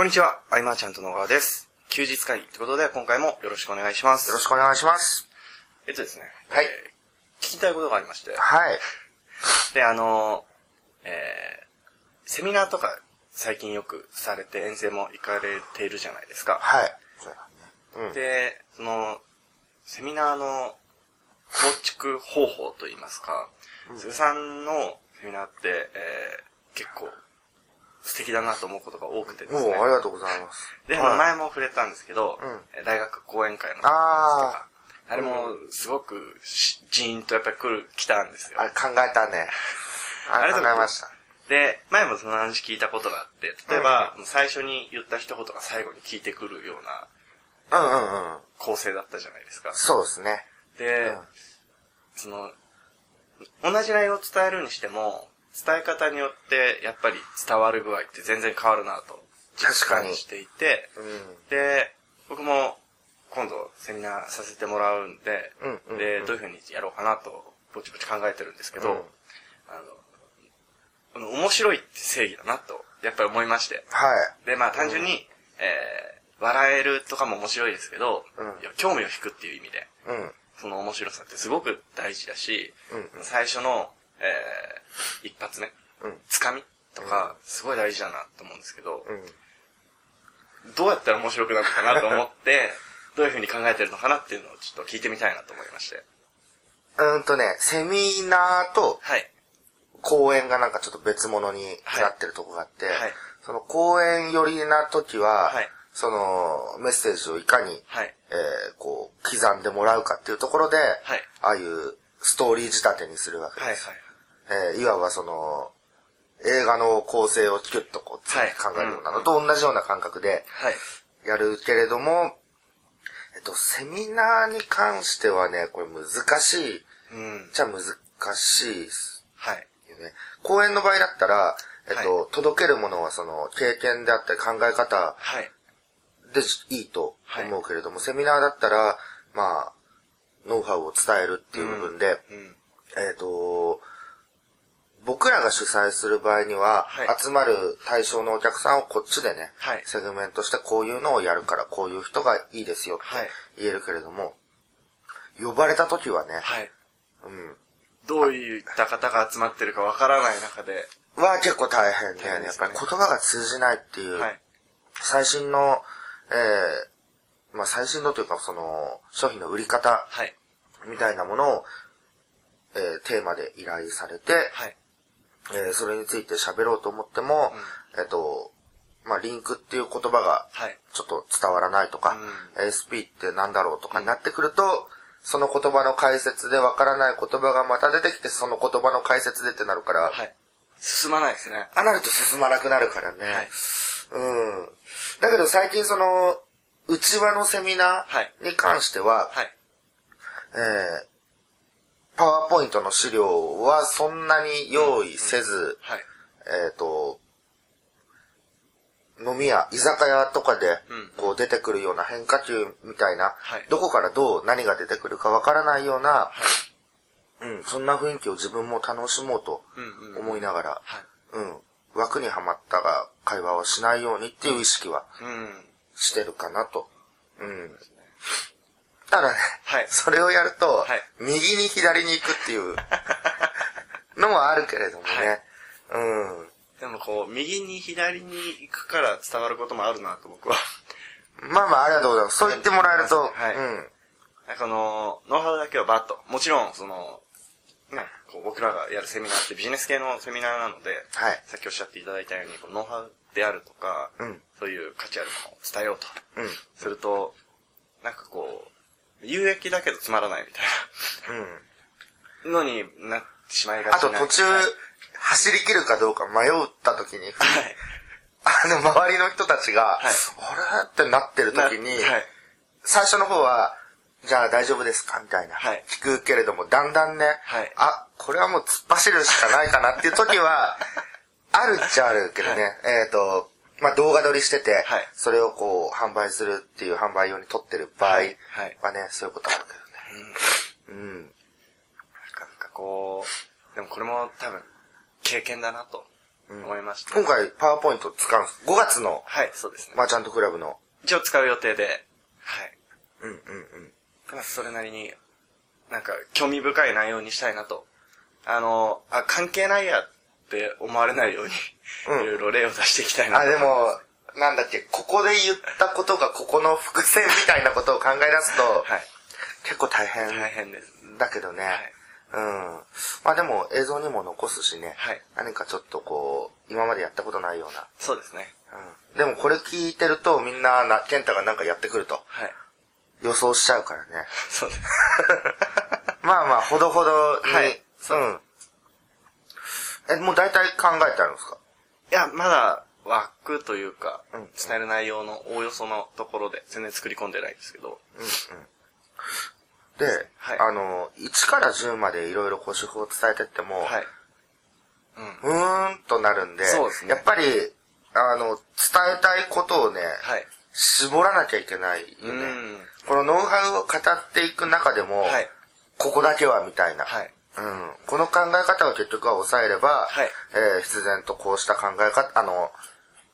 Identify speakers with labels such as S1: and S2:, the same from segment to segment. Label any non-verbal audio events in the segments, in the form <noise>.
S1: こんにちは、アイマーちゃんと野川です。休日会議ということで、今回もよろしくお願いします。
S2: よろしくお願いします。
S1: えっとですね。
S2: はい
S1: えー聞きたいことがありまして。
S2: はい。
S1: で、あのー、えー、セミナーとか最近よくされて遠征も行かれているじゃないですか。
S2: はい。
S1: で、その、セミナーの構築方法といいますか、鈴さんのセミナーって、えー、結構素敵だなと思うことが多くてですね。
S2: もう、ありがとうございます。
S1: で、
S2: はい
S1: 前も触れたんですけど、
S2: うん
S1: え大学講演会の話と
S2: あ
S1: か、あれもすごくしジーンとやっぱり来る、来たんですよ
S2: あ。れ考えたね。あれ考えました。
S1: で、前もその話聞いたことがあって、例えば、最初に言った一言が最後に聞いてくるような
S2: うんうんうん。
S1: 構成だったじゃないですか。
S2: そうですね。
S1: で、
S2: うん
S1: その、同じ内容を伝えるにしても、伝え方によってやっぱり伝わる具合って全然変わるなと実
S2: 確かに
S1: 感していて、
S2: うん。
S1: で、僕も今度セミナーさせてもらうんで、
S2: うんうん
S1: で、
S2: うん
S1: どういうふうにやろうかなと、ぼちぼち考えてるんですけど、
S2: うん
S1: あの、あの面白いって正義だなと、やっぱり思いまして。
S2: はい。
S1: で、まあ単純に、えー、笑えるとかも面白いですけど、
S2: うん
S1: いや興味を引くっていう意味で、
S2: うん。
S1: その面白さってすごく大事だし、
S2: うん
S1: 最初の、えー、一発目、
S2: うん。
S1: つかみとか、すごい大事だなと思うんですけど、
S2: うん。
S1: どうやったら面白くなるのかなと思って、<laughs> どういうふうに考えてるのかなっていうのをちょっと聞いてみたいなと思いまして。
S2: うーんとね、セミナーと
S1: はい。
S2: 講演がなんかちょっと別物になってるとこがあって、
S1: はい
S2: その講演寄りな時は、
S1: はい
S2: そのメッセージをいかに、
S1: はい。
S2: えーこう、刻んでもらうかっていうところで、
S1: はい
S2: ああいうストーリー仕立てにするわけ
S1: はい。
S2: です。
S1: はい。
S2: えーいわばその、映画の構成をキュッとこう、つ
S1: はい
S2: 考えるようなのと同じような感覚で
S1: はい。
S2: やるけれども、えっと、セミナーに関してはね、これ難しい、
S1: うん。
S2: じゃ難しいです
S1: はい。
S2: よね。講演の場合だったら、えっと、
S1: は
S2: 届けるものはその経験であったり考え方
S1: はい。
S2: でいいと思うけれども、セミナーだったら、まあ、ノウハウを伝えるっていう部分で、
S1: うん。
S2: えっ、と、僕らが主催する場合には、
S1: はい
S2: 集まる対象のお客さんをこっちでね、
S1: はい
S2: セグメントしてこういうのをやるからこういう人がいいですよ
S1: はい
S2: って言えるけれども、呼ばれた時はね、
S1: はい。
S2: うん、
S1: どういった方が集まってるかわからない中で、
S2: は結構大変で、やっ
S1: 大変ですね
S2: ぱり言葉が通じないっていう、
S1: はい。
S2: 最新の、えーまあ最新のというかその、商品の売り方
S1: はい。
S2: みたいなものを、えーテーマで依頼されて、
S1: はい。
S2: えーそれについて喋ろうと思っても、えっ、と、まあ、リンクっていう言葉が
S1: はい。
S2: ちょっと伝わらないとか、ASP ってなんだろうとかになってくると、その言葉の解説でわからない言葉がまた出てきて、その言葉の解説でってなるから、
S1: はい。進まないですね。
S2: あなると進まなくなるからね。
S1: はい。
S2: うん。だけど最近その、内輪のセミナ
S1: はい
S2: ーに関しては、
S1: はい。
S2: えーパワーポイントの資料はそんなに用意せず、
S1: はい。
S2: えっ、と、飲み屋、居酒屋とかで
S1: うん、
S2: こう出てくるような変化球みたいな、
S1: はい
S2: どこからどう何が出てくるかわからないような、うん、そんな雰囲気を自分も楽しもうと
S1: うんうん。
S2: 思いながら、
S1: はい。
S2: うん、枠にはまったが会話をしないようにっていう意識は
S1: うん。
S2: してるかなと。うん。ただね、
S1: はい
S2: それをやると、
S1: はい
S2: 右に左に行くっていう <laughs> のもあるけれどもね、
S1: はい
S2: うん。
S1: でもこう、右に左に行くから伝わることもあるなと僕は。
S2: まあまあ、ありがとうございます。そう言ってもらえると、
S1: はい
S2: うん。
S1: なんかあの、ノウハウだけはバッと。もちろん、その、ね、こう僕らがやるセミナーってビジネス系のセミナーなので、
S2: はい。
S1: さっきおっしゃっていただいたように、こうノウハウであるとか、
S2: うん
S1: そういう価値あるものを伝えようと。
S2: うん。
S1: すると、なんかこう、有益だけどつまらないみたい
S2: うん。
S1: なのになってしまいがちな。
S2: あと途中、
S1: はい。
S2: 走り切るかどうか迷った時に、
S1: はい。
S2: あの、周りの人たちが、
S1: はい。
S2: あれ？ってなってる時に、
S1: はい。
S2: 最初の方は、じゃあ大丈夫ですか？みたいな、
S1: はい。
S2: 聞くけれども、だんだんね、
S1: はい。
S2: あ、これはもう突っ走るしかないかなっていう時は、<laughs> あるっちゃあるけどね、
S1: はい
S2: えっ、と、まあ、動画撮りしてて、
S1: はい
S2: それをこう、販売するっていう販売用に撮ってる場合はね、
S1: はい
S2: そういうことあるけどね。うん。
S1: なんかこう、でもこれも多分、経験だなと。思いました。
S2: 今回、パワーポイント使うんです。5月の
S1: はい、そうですね。
S2: マーチャントクラブの。
S1: 一応使う予定で、はい。
S2: うんうんうん。
S1: まあ、それなりに、なんか、興味深い内容にしたいなと。あの、あ、関係ないやって思われないように、
S2: うん
S1: いろいろ例を出していきたいな
S2: あ、
S1: と
S2: でも、なんだっけ、ここで言ったことがここの伏線みたいなことを考え出すと、
S1: はい。
S2: 結構大変
S1: 大変です。
S2: だけどね。
S1: はい
S2: うん。まあでも映像にも残すしね。
S1: はい
S2: 何かちょっとこう、今までやったことないような。
S1: そうですね。
S2: うん。でもこれ聞いてるとみんな、な、健太がなんかやってくると
S1: はい。
S2: 予想しちゃうからね。
S1: そうです。<laughs>
S2: まあまあ、ほどほどに。
S1: はい
S2: うん。え、もう大体考えてあるんですか？
S1: いや、まだ枠というか、
S2: うん
S1: 伝える内容のおおよそのところで全然作り込んでないんですけど、
S2: で、
S1: はい
S2: あの、1から10までいろいろこう手法を伝えてっても、
S1: はい。うん。
S2: うーんとなるんで、
S1: ですね
S2: やっぱり、あの、伝えたいことをね、
S1: はい。
S2: 絞らなきゃいけないよね。
S1: うん。
S2: このノウハウを語っていく中でも、
S1: はい。
S2: ここだけはみたいな、
S1: はい。
S2: うん。この考え方を結局は抑えれば、
S1: はい
S2: えー必然とこうした考え方、あの、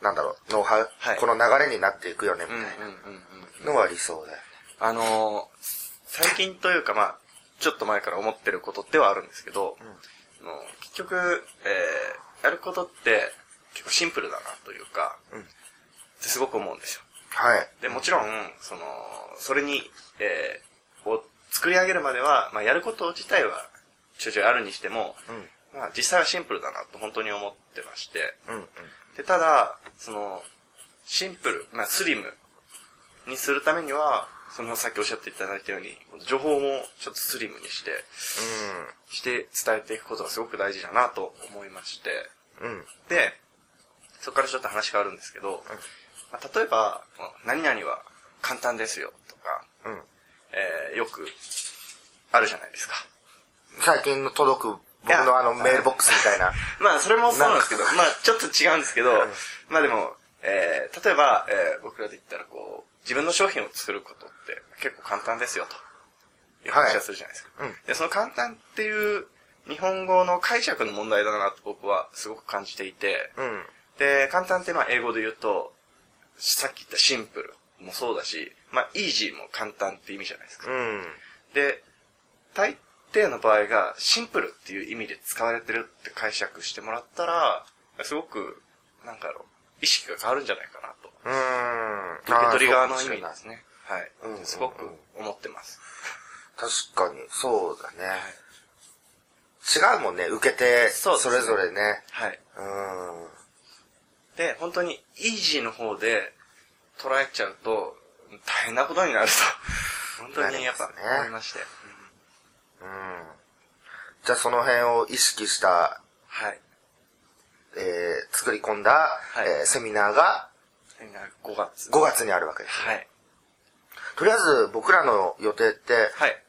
S2: なんだろう、ノウハウ、
S1: はい
S2: この流れになっていくよね、み
S1: うんうん
S2: たい
S1: うんうん。
S2: なのは理想だよ。
S1: あのー最近というかまあ、ちょっと前から思ってることではあるんですけど、あの結局、えー、やることって結構シンプルだなというか、
S2: うん
S1: ってすごく思うんですよ。
S2: はい。
S1: で、もちろん、その、それに、えー、を作り上げるまでは、まあ、やること自体は、ちょいちょいあるにしても、
S2: うん。
S1: まあ、実際はシンプルだなと本当に思ってまして、
S2: うん。うん。
S1: で、ただ、その、シンプル、まあ、スリムにするためには、そのさっきおっしゃっていただいたように、情報もちょっとスリムにして、して伝えていくことがすごく大事だなと思いまして、
S2: うん。うん。
S1: で、そこからちょっと話変わるんですけど、まあ、例えば、何々は簡単ですよとか、
S2: うん。
S1: えー、よくあるじゃないですか。
S2: 最近の届く僕のあのメールボックスみたいな。<laughs>
S1: まあ、それもそうなんですけど、まあ、ちょっと違うんですけど、まあでも、えー、例えば、えー、僕らで言ったら、こう、自分の商品を作ることって結構簡単ですよ、という話はするじゃないですか。
S2: はいうん
S1: で、その簡単っていう日本語の解釈の問題だなと僕はすごく感じていて、
S2: うん。
S1: で、簡単ってまあ英語で言うと、さっき言ったシンプルもそうだし、まあ、イージーも簡単って意味じゃないですか。
S2: うん。
S1: で、大抵の場合がシンプルっていう意味で使われてるって解釈してもらったら、すごく、なんかろう、意識が変わるんじゃないかなと。
S2: うん。
S1: 受け取り側の意味ですね。はい
S2: うんうんう。ん
S1: すごく思ってます。
S2: 確かに、そうだね。違うもんね、受けて、
S1: そ
S2: れぞれね。
S1: はい。
S2: うん。
S1: で、本当にイージーの方で捉えちゃうと、大変なことになると、<laughs> 本当にやっぱ思いまして。
S2: うん。じゃあその辺を意識した、
S1: はい。
S2: えー、作り込んだ、
S1: い
S2: えーセミナーが
S1: 5月。
S2: 5月にあるわけです。
S1: はい。
S2: とりあえず僕らの予定って、
S1: はい。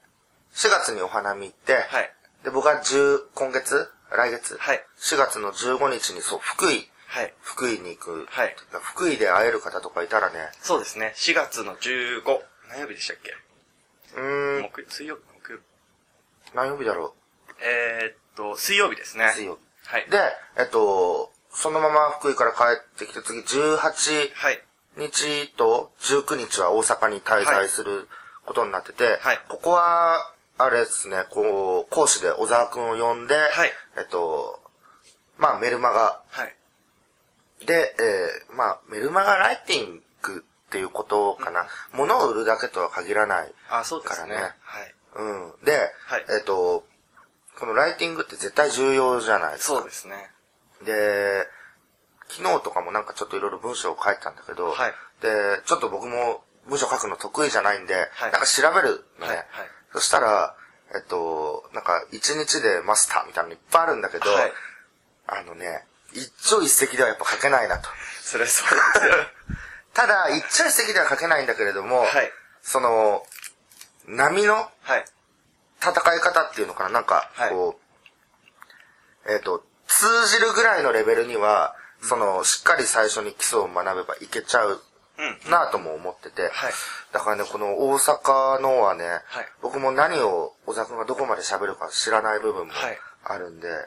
S2: 4月にお花見行って、
S1: はい。
S2: で、僕は10、今月？来月、
S1: はい。
S2: 4月の15日にそう、福井、
S1: はい。
S2: 福井に行く。
S1: はい。
S2: 福井で会える方とかいたらね、
S1: そうですね。4月の15。何曜日でしたっけ？
S2: うーん、
S1: 木曜水曜？日
S2: 何曜日だろ
S1: えー、っと、水曜日ですね。
S2: 水曜
S1: はい。
S2: う。で、えっと、そのまま福井から帰ってきて次18
S1: はい。
S2: 日と19日は大阪に滞在することになってて、
S1: はい
S2: ここは、あれですね、こう、講師で小沢くんを呼んで、
S1: はい
S2: えっと、まあメルマガ
S1: はい。
S2: で、えーまあメルマガライティングっていうことかな。物を売るだけとは限らない。
S1: あ、そうですねはい。
S2: うん。で、
S1: はい
S2: えっと、このライティングって絶対重要じゃないですか。
S1: そうですね。
S2: で、昨日とかもなんかちょっといろいろ文章を書いたんだけど、
S1: はい
S2: で、ちょっと僕も文章書くの得意じゃないんで、
S1: はい
S2: なんか調べるのね。
S1: はい。はい。
S2: そしたら、えっと、なんか一日でマスターみたいなのいっぱいあるんだけど、
S1: はい
S2: あのね、一朝一夕ではやっぱ書けないなと。
S1: それそうですよ。<laughs>
S2: ただ、一朝一夕では書けないんだけれども、
S1: はい。
S2: その、波の
S1: はい。
S2: 戦い方っていうのかな？なんか、
S1: はい
S2: こう、えっ、と、通じるぐらいのレベルには、その、しっかり最初に基礎を学べばいけちゃう
S1: うん。
S2: なとも思ってて、
S1: はい。
S2: だからね、この大阪のはね、
S1: はい
S2: 僕も何を小沢くんがどこまで喋るか知らない部分も
S1: はい
S2: あるんで、
S1: はい。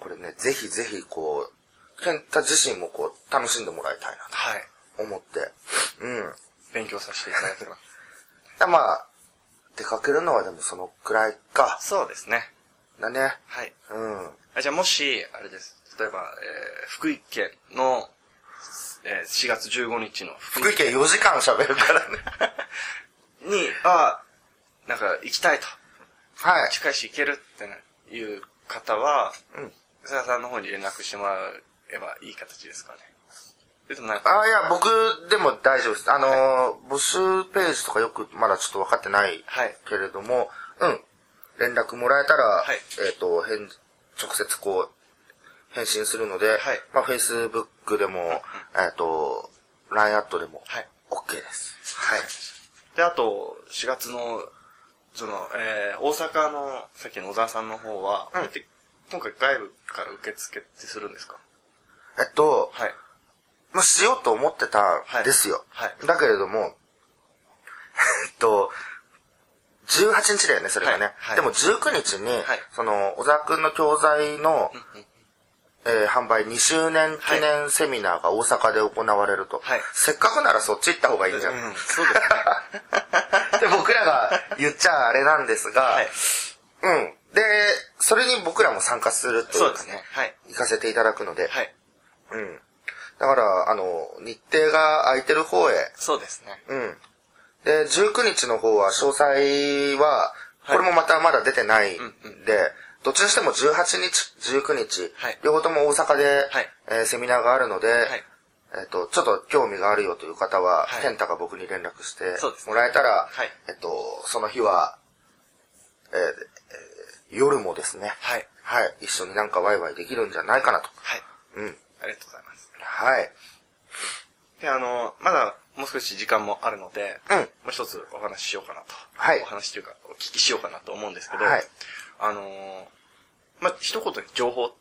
S2: これね、ぜひぜひこう、健太自身もこう、楽しんでもらいたいな
S1: はい。
S2: と思って。うん。
S1: 勉強させていただいてます。<laughs>
S2: だまあ、出かけるのはでもそのくらいか。
S1: そうですね。
S2: だね。
S1: はい。
S2: うん。
S1: あじゃあもし、あれです。例えば、えー、福井県の、えー、4月15日の
S2: 福井県4時間喋るからね。<laughs>
S1: に、あなんか行きたいと。
S2: はい。
S1: 近いし行けるってないう方は、
S2: うん。
S1: さんの方に連絡してもらえばいい形ですかね。それともな
S2: あ、いや、僕でも大丈夫です。あのー募集ページとかよくまだちょっと分かってない
S1: はい。
S2: けれども、うん。連絡もらえたら、
S1: はい
S2: えっ、と、返、直接こう、返信するので、
S1: はい
S2: まあ、Facebook でも、えっ、と、LINE アットでも、
S1: はい。
S2: OK です。はい。
S1: で、あと、4月の、その、えー、大阪の、さっきの小沢さんの方は、
S2: うん
S1: で今回外部から受付ってするんですか？
S2: えっと、
S1: はい。
S2: まあ、しようと思ってたんですよ。
S1: はい
S2: だけれども、<laughs> えっと、18日だよね、それがね。
S1: はいはい
S2: でも19日に、
S1: はい
S2: その、小沢くんの教材の、
S1: うん
S2: えー販売2周年記念セミナーが大阪で行われると。
S1: はい
S2: せっかくならそっち行った方がいいんじゃん。
S1: うん、そうですね。<laughs>
S2: で、僕らが言っちゃあれなんですが、
S1: はい。
S2: うん。で、それに僕らも参加するというかね
S1: ね。、はい。
S2: 行かせていただくので、
S1: はい。
S2: うん。だから、あの、日程が空いてる方へ、
S1: そうですね。
S2: うん。で、19日の方は、詳細は、これもまたまだ出てないんで、
S1: うんうん
S2: どっちにしても18日、19日、
S1: はい
S2: 両方とも大阪で、
S1: はい
S2: えーセミナーがあるので、
S1: はい。
S2: えっ、と、ちょっと興味があるよという方は、
S1: はい
S2: 健太が僕に連絡してもらえたら、
S1: はい
S2: えっと、その日は、えーえー夜もですね、
S1: はい。
S2: はい、一緒になんかワイワイできるんじゃないかなと。
S1: はい。
S2: うん。
S1: ありがとうございます。
S2: はい。
S1: で、あの、まだもう少し時間もあるので、
S2: うん
S1: もう一つお話ししようかなと。
S2: はい
S1: お話というか、お聞きしようかなと思うんですけど、
S2: はい
S1: あのーまあ、一言に情報っ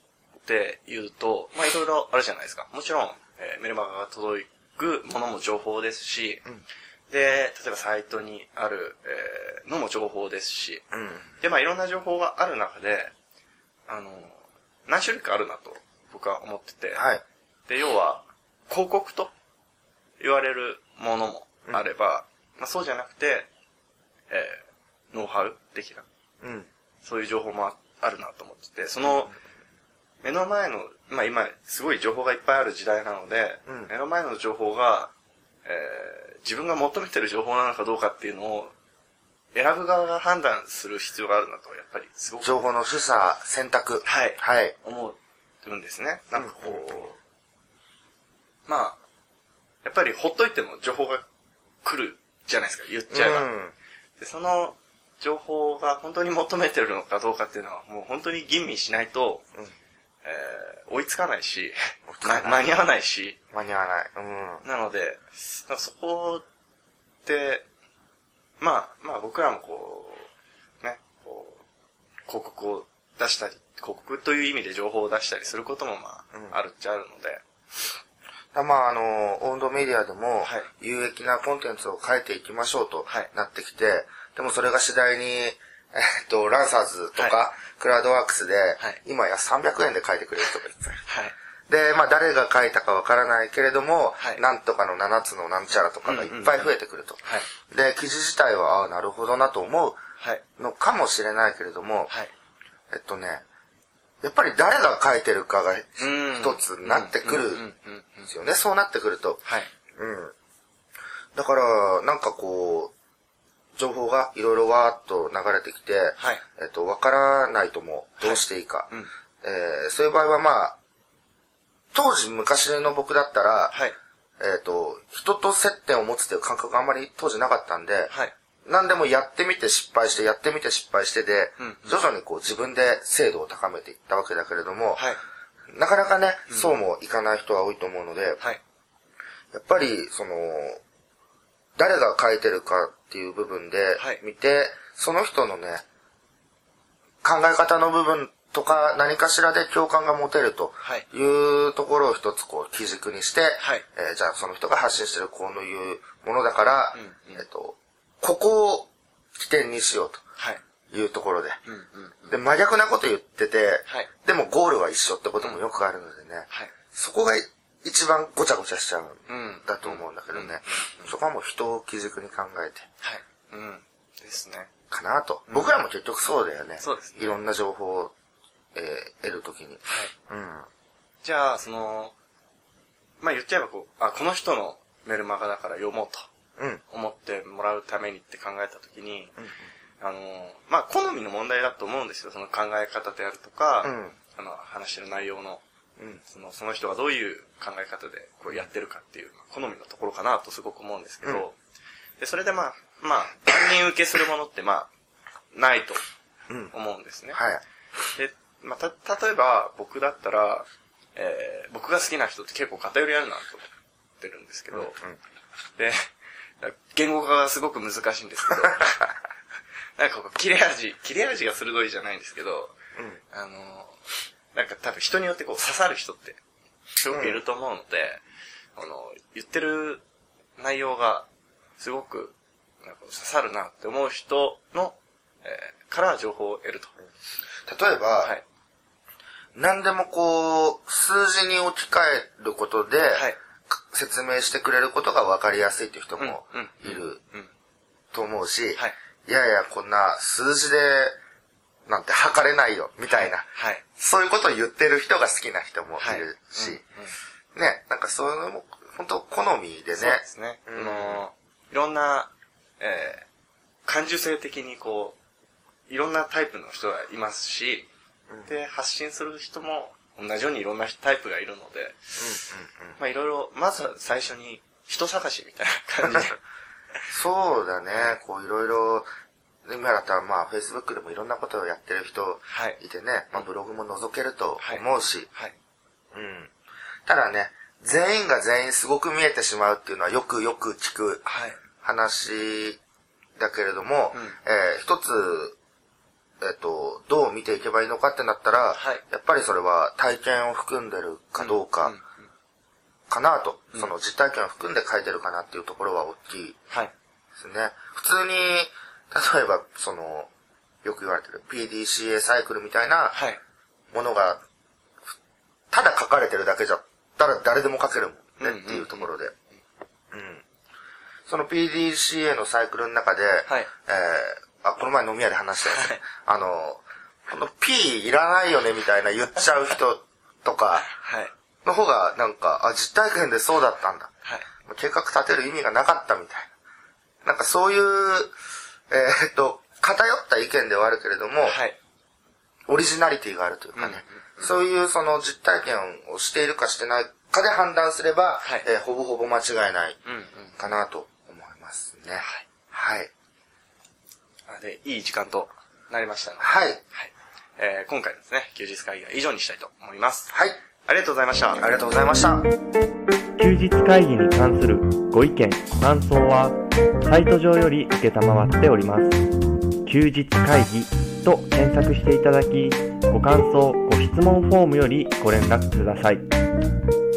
S1: て言うと、まあ、いろいろあるじゃないですか。もちろん、えーメルマガが届くものも情報ですし、
S2: ん
S1: で、例えばサイトにある、えーのも情報ですし、
S2: うん。
S1: で、まあ、いろんな情報がある中で、あのー何種類かあるなと僕は思ってて、
S2: はい。
S1: で、要は、広告と言われるものもあれば、まあそうじゃなくて、えーノウハウ的な、
S2: うん。
S1: そういう情報もああるなと思ってて、その、目の前の、まあ今、すごい情報がいっぱいある時代なので、
S2: うん
S1: 目の前の情報が、えー自分が求めてる情報なのかどうかっていうのを、選ぶ側が判断する必要があるなと、やっぱりすごく
S2: 情報の取捨、選択。
S1: はい
S2: はい。
S1: 思うんですね。なんかこう、まあ、やっぱりほっといても情報が来るじゃないですか、言っちゃえば。
S2: うん。
S1: でその情報が本当に求めてるのかどうかっていうのは、もう本当に吟味しないと、
S2: うん
S1: えー追いつかないし間に合わないし、
S2: 間に合わない。うん。
S1: なので、そこって、まあ、まあ僕らもこう、ね、こう、広告を出したり、広告という意味で情報を出したりすることもまあ、
S2: うん
S1: あるっちゃあるので、
S2: まあ、あの、温度メディアでも
S1: はい、
S2: 有益なコンテンツを書いていきましょうと
S1: はい
S2: なってきて、でもそれが次第に、えっと、ランサーズと
S1: は
S2: か、クラウドワークスで
S1: はい、
S2: 今や300円で書いてくれる人がいっぱい。
S1: はい。
S2: で、まあ、誰が書いたかわからないけれども、
S1: はい
S2: なんとかの7つのなんちゃらとかがいっぱい増えてくると。
S1: はい。
S2: で、記事自体は、ああ、なるほどなと思う
S1: はい。
S2: のかもしれないけれども、
S1: はい。
S2: えっとね、やっぱり誰が書いてるかが
S1: うん
S2: 一つになってくる
S1: うん
S2: ですよね。そうなってくると。
S1: はい。
S2: うん。だから、なんかこう、情報がいろいろわーっと流れてきて、
S1: はい
S2: えっと、わからないともどうしていいか。
S1: うん。
S2: えーそういう場合はまあ、当時昔の僕だったら、
S1: はい。
S2: えっ、と、人と接点を持つっていう感覚があんまり当時なかったんで、
S1: はい。
S2: 何でもやってみて失敗して、やってみて失敗してで、
S1: うん
S2: 徐々にこう自分で精度を高めていったわけだけれども、
S1: はい。
S2: なかなかね、そうもいかない人は多いと思うので、
S1: はい。
S2: やっぱり、その、誰が書いてるかっていう部分で
S1: はい。
S2: 見て、その人のね、考え方の部分とか何かしらで共感が持てると
S1: はい。
S2: いうところを一つこう基軸にして、
S1: はい。
S2: えーじゃあその人が発信してるこういうものだから、
S1: うんうん。
S2: えっと、ここを起点にしよう
S1: はい。
S2: というところで。
S1: うんうんうん。
S2: で、真逆なこと言ってて、
S1: はい
S2: でもゴールは一緒ってこともよくあるのでね、
S1: はい。
S2: そこが一番ごちゃごちゃしちゃう
S1: うん
S2: んだと思うんだけどね。
S1: うん
S2: そこはもう人を基軸に考えて、
S1: はい。うん。ですね。
S2: かなと。僕らも結局そうだよね。
S1: そうですね
S2: いろんな情報を、えー得るときに。
S1: はい。
S2: うん。
S1: じゃあ、その、まあ言っちゃえばこう、あ、この人のメルマガだから読もうと
S2: うん。
S1: 思ってもらうためにって考えたときに、あの、まあ好みの問題だと思うんですよ。その考え方であるとか、
S2: うん。
S1: あの、話してる内容の、
S2: うん。
S1: その、その人がどういう考え方でこうやってるかっていう、好みのところかなとすごく思うんですけど、
S2: うん
S1: で、それでまあ、まあ、万人受けするものってまあ、ないと
S2: うん。
S1: 思うんですね。
S2: はい。
S1: で、まあ、た、例えば僕だったら、えー、僕が好きな人って結構偏りあるなと思ってるんですけど、
S2: うん。
S1: で、言語化がすごく難しいんですけど、<laughs> なんかこう、切れ味、切れ味が鋭いじゃないんですけど、
S2: うん。
S1: あの、なんか多分人によってこう刺さる人って、すごくいると思うので、あの、言ってる内容がすごくなんか刺さるなって思う人の、えーから情報を得ると。
S2: 例えば、
S1: はい。
S2: 何でもこう、数字に置き換えることで、
S1: はい。
S2: 説明してくれることが分かりやすいっていう人もいる
S1: うん。
S2: と思うし、
S1: はい。
S2: いやいや、こんな数字でなんて測れないよ、みたいな。
S1: はい。
S2: そういうことを言ってる人が好きな人も
S1: はい
S2: いるし、
S1: うんうん
S2: ね、なんかそういうのも、本当好みでね。
S1: そうですね。
S2: うん
S1: あの、いろんな、えー、感受性的にこう、いろんなタイプの人がいますし、
S2: うん
S1: で、発信する人も同じようにいろんなタイプがいるので、まあいろいろ、まずは最初に人探しみたいな感じで。<laughs>
S2: そうだね、こういろいろ、今だったらまあ Facebook でもいろんなことをやってる人
S1: はい。
S2: いてね、まあブログも覗けると思うし、
S1: はい。
S2: うん。ただね、全員が全員すごく見えてしまうっていうのはよくよく聞く
S1: はい。
S2: 話だけれども、
S1: うん
S2: えー一つ、えっ、と、どう見ていけばいいのかってなったら、
S1: はい
S2: やっぱりそれは体験を含んでるかどうか
S1: んん
S2: かなと、
S1: うん
S2: その実体験を含んで書いてるかなっていうところは大きい
S1: はい。
S2: ですね。普通に、例えば、その、よく言われてる PDCA サイクルみたいな
S1: はい。
S2: ものが、ただ書かれてるだけじゃったら誰でも書けるもん
S1: うんうんうん
S2: ねっていうところで。うん。その PDCA のサイクルの中で、
S1: はい
S2: えー、あ、この前飲み屋で話したやつね
S1: はい
S2: あの、この P いらないよねみたいな言っちゃう人とか
S1: はい。
S2: の方がなんか、あ、実体験でそうだったんだ。
S1: はい。
S2: 計画立てる意味がなかったみたいな。なんかそういう、えーっと、偏った意見ではあるけれども、
S1: はい。
S2: オリジナリティがあるというかね、そういうその実体験をしているかしてないかで判断すれば、
S1: はい
S2: えーほぼほぼ間違いない
S1: うんうん。
S2: かなと思いますね。はい。
S1: あで、いい時間となりましたので、
S2: はい。
S1: はい。えー今回ですね、休日会議は以上にしたいと思います。
S2: はい。
S1: ありがとうございました。
S2: ありがとうございました。
S3: 休日会議に関するご意見、ご感想は、サイト上より受けたまわっております。休日会議と検索していただき、ご感想、ご質問フォームよりご連絡ください。